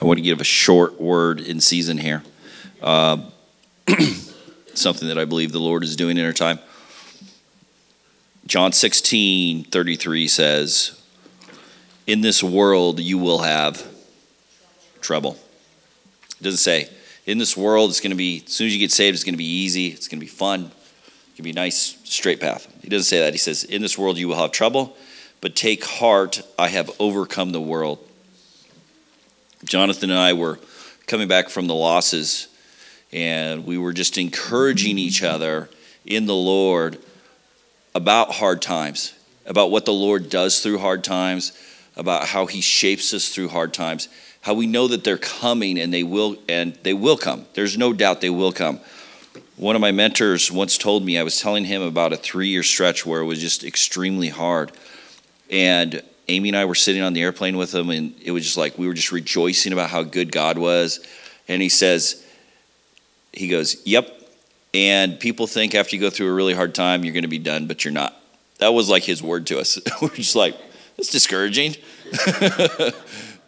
I want to give a short word in season here. Uh, something that I believe the Lord is doing in our time. John 16, 33 says, In this world you will have trouble. It doesn't say, in this world it's going to be, as soon as you get saved, it's going to be easy, it's going to be fun, it's going to be a nice, straight path. He doesn't say that. He says, In this world you will have trouble, but take heart, I have overcome the world. Jonathan and I were coming back from the losses, and we were just encouraging each other in the Lord about hard times, about what the Lord does through hard times, about how He shapes us through hard times, how we know that they're coming and they will and they will come. There's no doubt they will come. One of my mentors once told me I was telling him about a three-year stretch where it was just extremely hard, and Amy and I were sitting on the airplane with him, and it was just like we were just rejoicing about how good God was. And he says, he goes, "Yep." And people think after you go through a really hard time, you're going to be done, but you're not. That was like his word to us. we're just like, that's discouraging.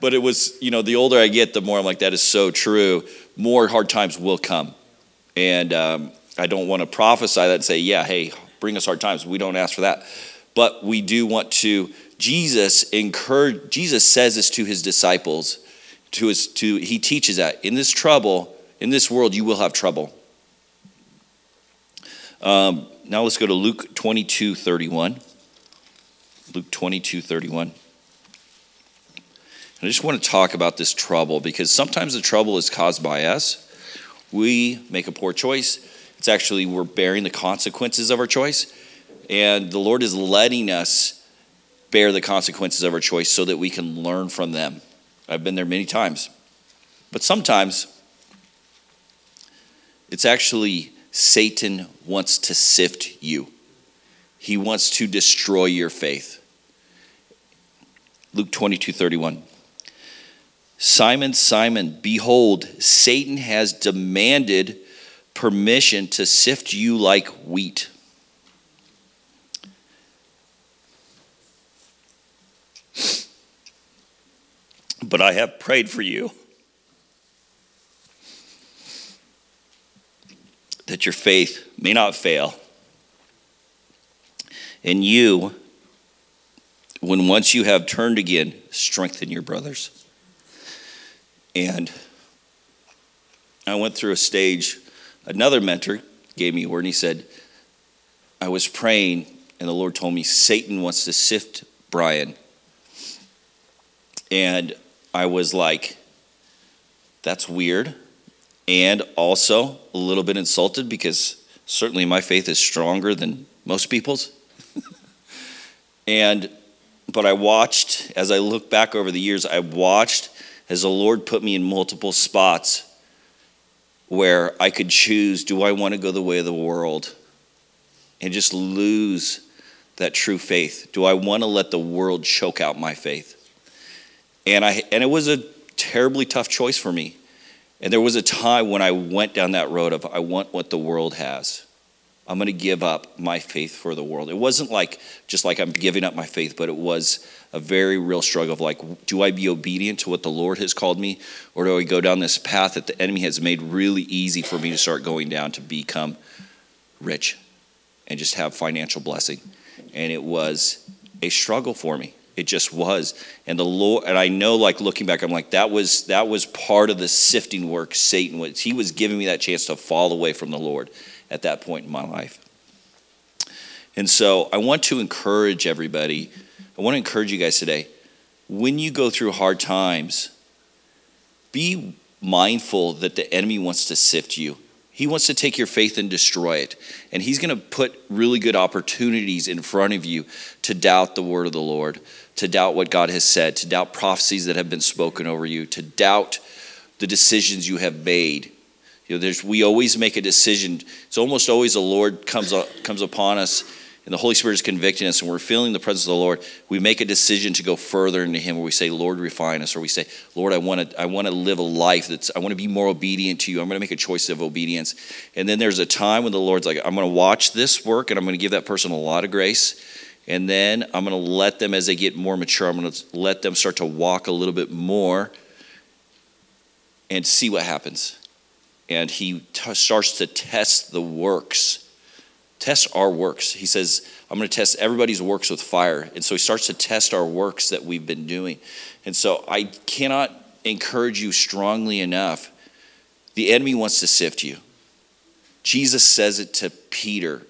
but it was, you know, the older I get, the more I'm like, that is so true. More hard times will come. And um, I don't want to prophesy that and say, yeah, hey, bring us hard times. We don't ask for that. But we do want to Jesus encouraged, Jesus says this to his disciples, to his, to, he teaches that in this trouble, in this world, you will have trouble. Um, now let's go to Luke 22 31. Luke 22 31. I just want to talk about this trouble because sometimes the trouble is caused by us. We make a poor choice. It's actually, we're bearing the consequences of our choice. And the Lord is letting us bear the consequences of our choice so that we can learn from them. I've been there many times. But sometimes it's actually Satan wants to sift you, he wants to destroy your faith. Luke 22 31. Simon, Simon, behold, Satan has demanded permission to sift you like wheat. But I have prayed for you that your faith may not fail. And you, when once you have turned again, strengthen your brothers. And I went through a stage, another mentor gave me a word, and he said, I was praying, and the Lord told me, Satan wants to sift Brian. And I was like, that's weird. And also a little bit insulted because certainly my faith is stronger than most people's. and, but I watched, as I look back over the years, I watched as the Lord put me in multiple spots where I could choose do I want to go the way of the world and just lose that true faith? Do I want to let the world choke out my faith? And, I, and it was a terribly tough choice for me. And there was a time when I went down that road of, I want what the world has. I'm going to give up my faith for the world. It wasn't like just like I'm giving up my faith, but it was a very real struggle of like, do I be obedient to what the Lord has called me, or do I go down this path that the enemy has made really easy for me to start going down to become rich and just have financial blessing? And it was a struggle for me. It just was. And the Lord and I know like looking back, I'm like, that was that was part of the sifting work Satan was. He was giving me that chance to fall away from the Lord at that point in my life. And so I want to encourage everybody, I want to encourage you guys today, when you go through hard times, be mindful that the enemy wants to sift you. He wants to take your faith and destroy it. And he's going to put really good opportunities in front of you to doubt the word of the Lord, to doubt what God has said, to doubt prophecies that have been spoken over you, to doubt the decisions you have made. You know, there's, we always make a decision. It's almost always the Lord comes, up, comes upon us and the Holy Spirit is convicting us and we're feeling the presence of the Lord, we make a decision to go further into Him where we say, Lord, refine us, or we say, Lord, I want to I want to live a life that's I want to be more obedient to you. I'm going to make a choice of obedience. And then there's a time when the Lord's like, I'm going to watch this work and I'm going to give that person a lot of grace. And then I'm going to let them, as they get more mature, I'm going to let them start to walk a little bit more and see what happens. And he t- starts to test the works, test our works. He says, I'm going to test everybody's works with fire. And so he starts to test our works that we've been doing. And so I cannot encourage you strongly enough. The enemy wants to sift you. Jesus says it to Peter,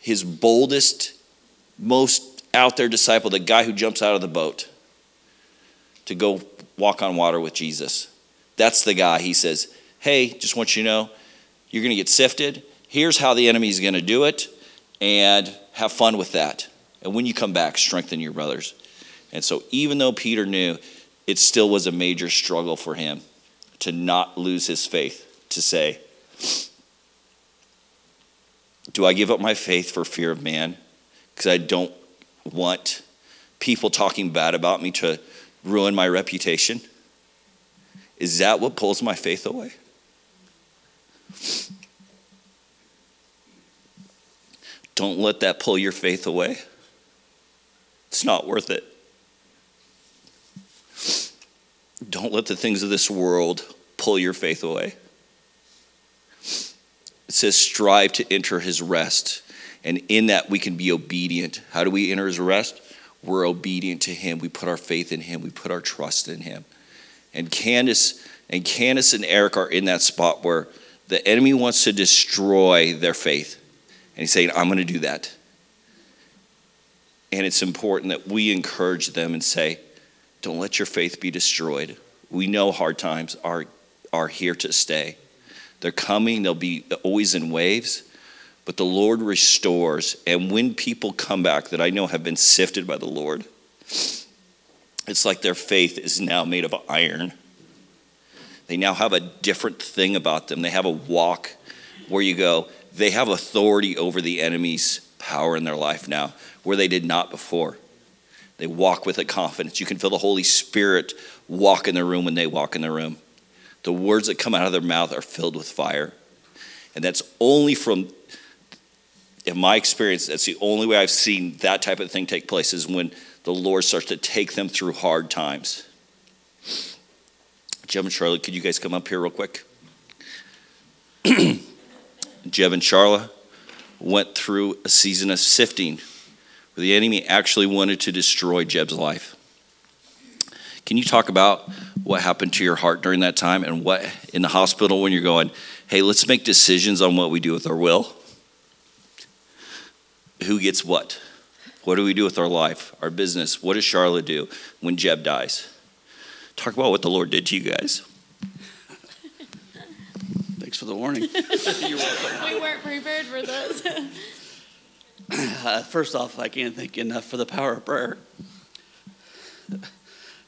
his boldest, most out there disciple, the guy who jumps out of the boat to go walk on water with Jesus. That's the guy. He says, Hey, just want you to know, you're going to get sifted. Here's how the enemy is going to do it, and have fun with that. And when you come back, strengthen your brothers. And so, even though Peter knew, it still was a major struggle for him to not lose his faith, to say, Do I give up my faith for fear of man? Because I don't want people talking bad about me to ruin my reputation? Is that what pulls my faith away? Don't let that pull your faith away. It's not worth it. Don't let the things of this world pull your faith away. It says, strive to enter his rest. And in that, we can be obedient. How do we enter his rest? We're obedient to him. We put our faith in him. We put our trust in him. And Candace and Candace and Eric are in that spot where the enemy wants to destroy their faith. And he's saying, I'm going to do that. And it's important that we encourage them and say, don't let your faith be destroyed. We know hard times are, are here to stay. They're coming, they'll be always in waves, but the Lord restores. And when people come back that I know have been sifted by the Lord, it's like their faith is now made of iron. They now have a different thing about them. They have a walk where you go, they have authority over the enemy's power in their life now, where they did not before. They walk with a confidence. You can feel the Holy Spirit walk in the room when they walk in the room. The words that come out of their mouth are filled with fire. And that's only from, in my experience, that's the only way I've seen that type of thing take place is when the Lord starts to take them through hard times. Jim and Charlotte, could you guys come up here real quick? Jeb and Charla went through a season of sifting where the enemy actually wanted to destroy Jeb's life. Can you talk about what happened to your heart during that time and what in the hospital when you're going, hey, let's make decisions on what we do with our will? Who gets what? What do we do with our life, our business? What does Charlotte do when Jeb dies? Talk about what the Lord did to you guys. Thanks for the warning. we weren't prepared for this. Uh, first off, I can't thank you enough for the power of prayer.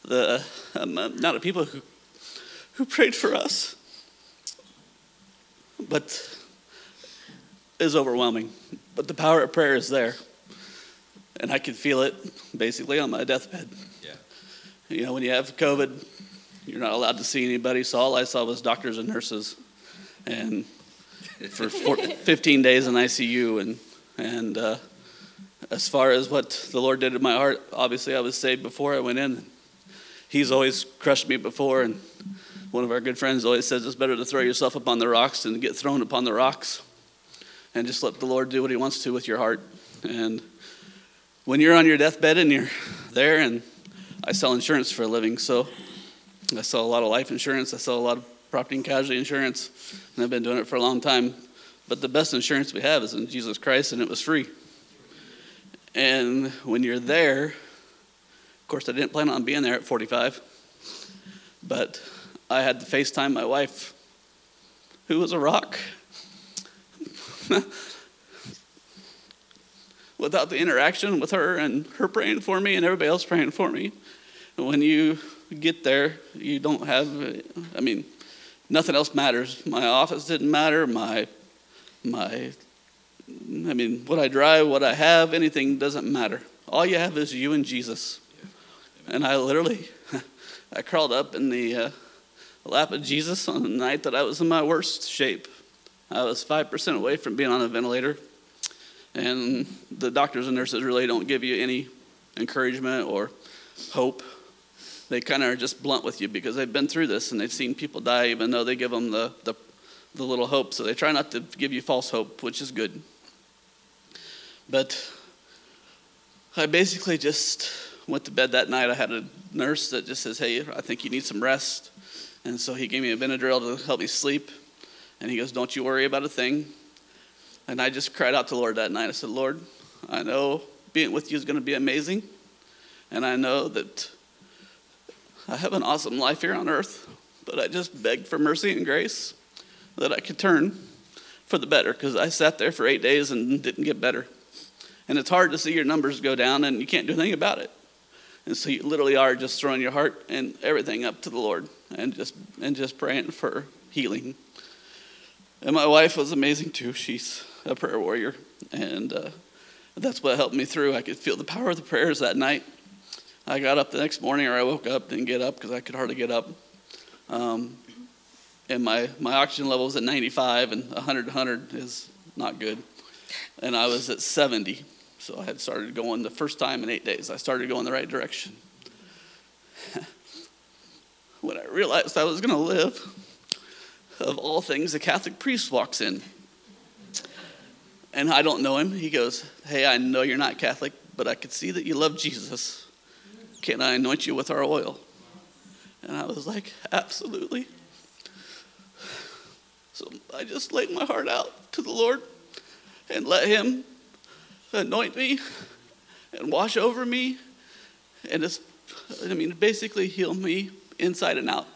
The um, amount of people who, who prayed for us, but is overwhelming. But the power of prayer is there, and I could feel it basically on my deathbed. Yeah. You know, when you have COVID, you're not allowed to see anybody, so all I saw was doctors and nurses, and for four, 15 days in ICU, and and uh, as far as what the Lord did in my heart, obviously I was saved before I went in. He's always crushed me before, and one of our good friends always says it's better to throw yourself upon the rocks than get thrown upon the rocks, and just let the Lord do what He wants to with your heart. And when you're on your deathbed and you're there, and I sell insurance for a living, so I sell a lot of life insurance, I sell a lot of property and casualty insurance, and I've been doing it for a long time. But the best insurance we have is in Jesus Christ, and it was free. And when you're there, of course, I didn't plan on being there at 45, but I had to FaceTime my wife, who was a rock. Without the interaction with her and her praying for me and everybody else praying for me, when you get there, you don't have, I mean, nothing else matters. My office didn't matter, my my I mean, what I drive, what I have, anything doesn't matter. All you have is you and Jesus. And I literally, I crawled up in the uh, lap of Jesus on the night that I was in my worst shape. I was 5% away from being on a ventilator. And the doctors and nurses really don't give you any encouragement or hope. They kind of are just blunt with you because they've been through this and they've seen people die, even though they give them the, the, the little hope. So they try not to give you false hope, which is good. But I basically just went to bed that night. I had a nurse that just says, Hey, I think you need some rest. And so he gave me a Benadryl to help me sleep. And he goes, Don't you worry about a thing. And I just cried out to Lord that night. I said, Lord, I know being with you is going to be amazing. And I know that I have an awesome life here on earth, but I just begged for mercy and grace that I could turn for the better because I sat there for eight days and didn't get better. And it's hard to see your numbers go down and you can't do anything about it. And so you literally are just throwing your heart and everything up to the Lord and just and just praying for healing. And my wife was amazing too. She's a prayer warrior, and uh, that's what helped me through. I could feel the power of the prayers that night. I got up the next morning, or I woke up, didn't get up because I could hardly get up. Um, and my, my oxygen level was at 95, and 100 100 is not good. And I was at 70. So I had started going the first time in eight days. I started going the right direction. when I realized I was going to live, of all things, a Catholic priest walks in. And I don't know him. He goes, Hey, I know you're not Catholic, but I could see that you love Jesus. Can I anoint you with our oil? And I was like, Absolutely. So I just laid my heart out to the Lord and let Him anoint me and wash over me and just, I mean, basically heal me inside and out.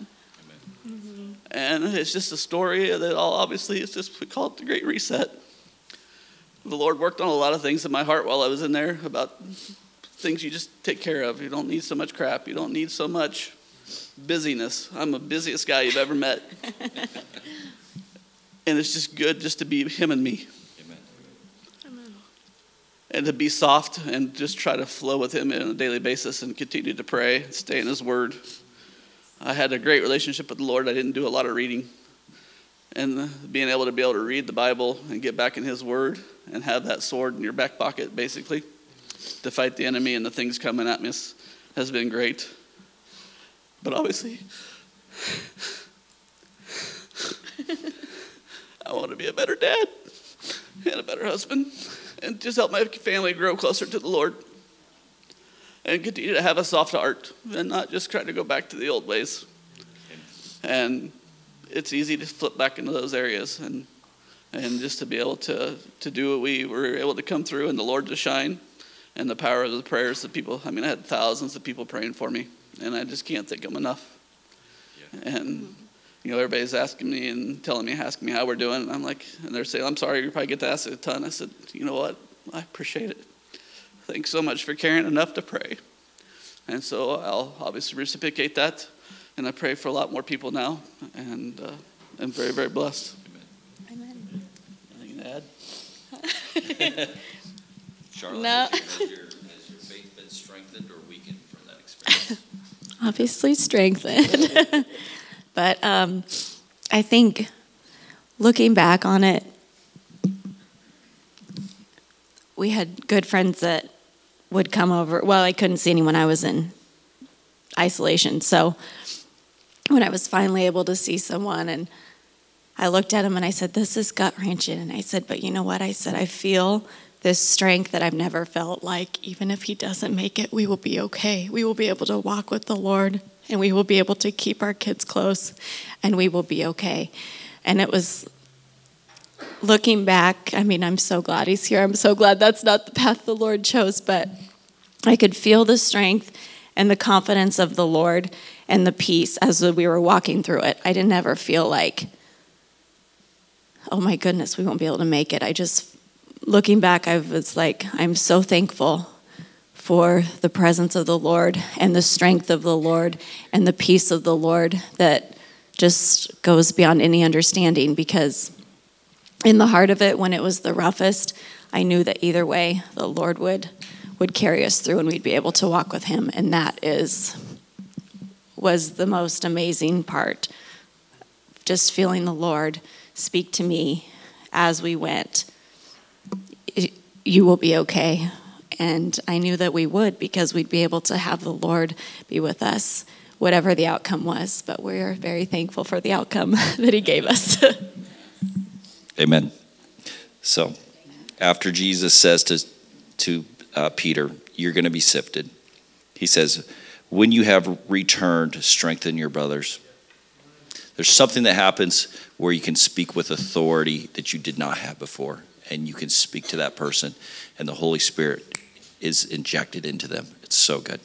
Mm-hmm. And it's just a story that all obviously it's just, we call it the Great Reset. The Lord worked on a lot of things in my heart while I was in there about things you just take care of. You don't need so much crap. You don't need so much busyness. I'm the busiest guy you've ever met. and it's just good just to be him and me and to be soft and just try to flow with Him on a daily basis and continue to pray, stay in His Word. I had a great relationship with the Lord. I didn't do a lot of reading. And being able to be able to read the Bible and get back in His Word and have that sword in your back pocket, basically, to fight the enemy and the things coming at me has been great. But obviously, I want to be a better dad and a better husband and just help my family grow closer to the Lord and continue to have a soft heart and not just try to go back to the old ways. And it's easy to flip back into those areas and and just to be able to to do what we were able to come through and the Lord to shine and the power of the prayers of people. I mean, I had thousands of people praying for me, and I just can't thank them enough. Yeah. And you know, everybody's asking me and telling me, asking me how we're doing. And I'm like, and they're saying, I'm sorry, you probably get to ask a ton. I said, you know what? I appreciate it. Thanks so much for caring enough to pray. And so I'll obviously reciprocate that. And I pray for a lot more people now. And uh, I'm very, very blessed. Amen. Anything to add? Charlotte, No. has, your, has your faith been strengthened or weakened from that experience? Obviously strengthened. but um, I think looking back on it, we had good friends that would come over. Well, I couldn't see anyone. I was in isolation. So when I was finally able to see someone and I looked at him and I said, This is gut wrenching. And I said, But you know what? I said, I feel this strength that I've never felt like, even if he doesn't make it, we will be okay. We will be able to walk with the Lord and we will be able to keep our kids close and we will be okay. And it was looking back, I mean, I'm so glad he's here. I'm so glad that's not the path the Lord chose, but I could feel the strength and the confidence of the Lord and the peace as we were walking through it. I didn't ever feel like, oh my goodness, we won't be able to make it. I just, looking back, I was like, I'm so thankful for the presence of the Lord and the strength of the Lord and the peace of the Lord that just goes beyond any understanding because in the heart of it when it was the roughest i knew that either way the lord would would carry us through and we'd be able to walk with him. And that is was the most amazing part. Just feeling the lord speak to me as we went you will be okay and i knew that we would because we'd be able to have the lord be with us whatever the outcome was. But we're very thankful for the outcome that He gave us. Amen. So, after Jesus says to, to uh, Peter, You're going to be sifted, he says, When you have returned, strengthen your brothers. There's something that happens where you can speak with authority that you did not have before, and you can speak to that person, and the Holy Spirit is injected into them. It's so good.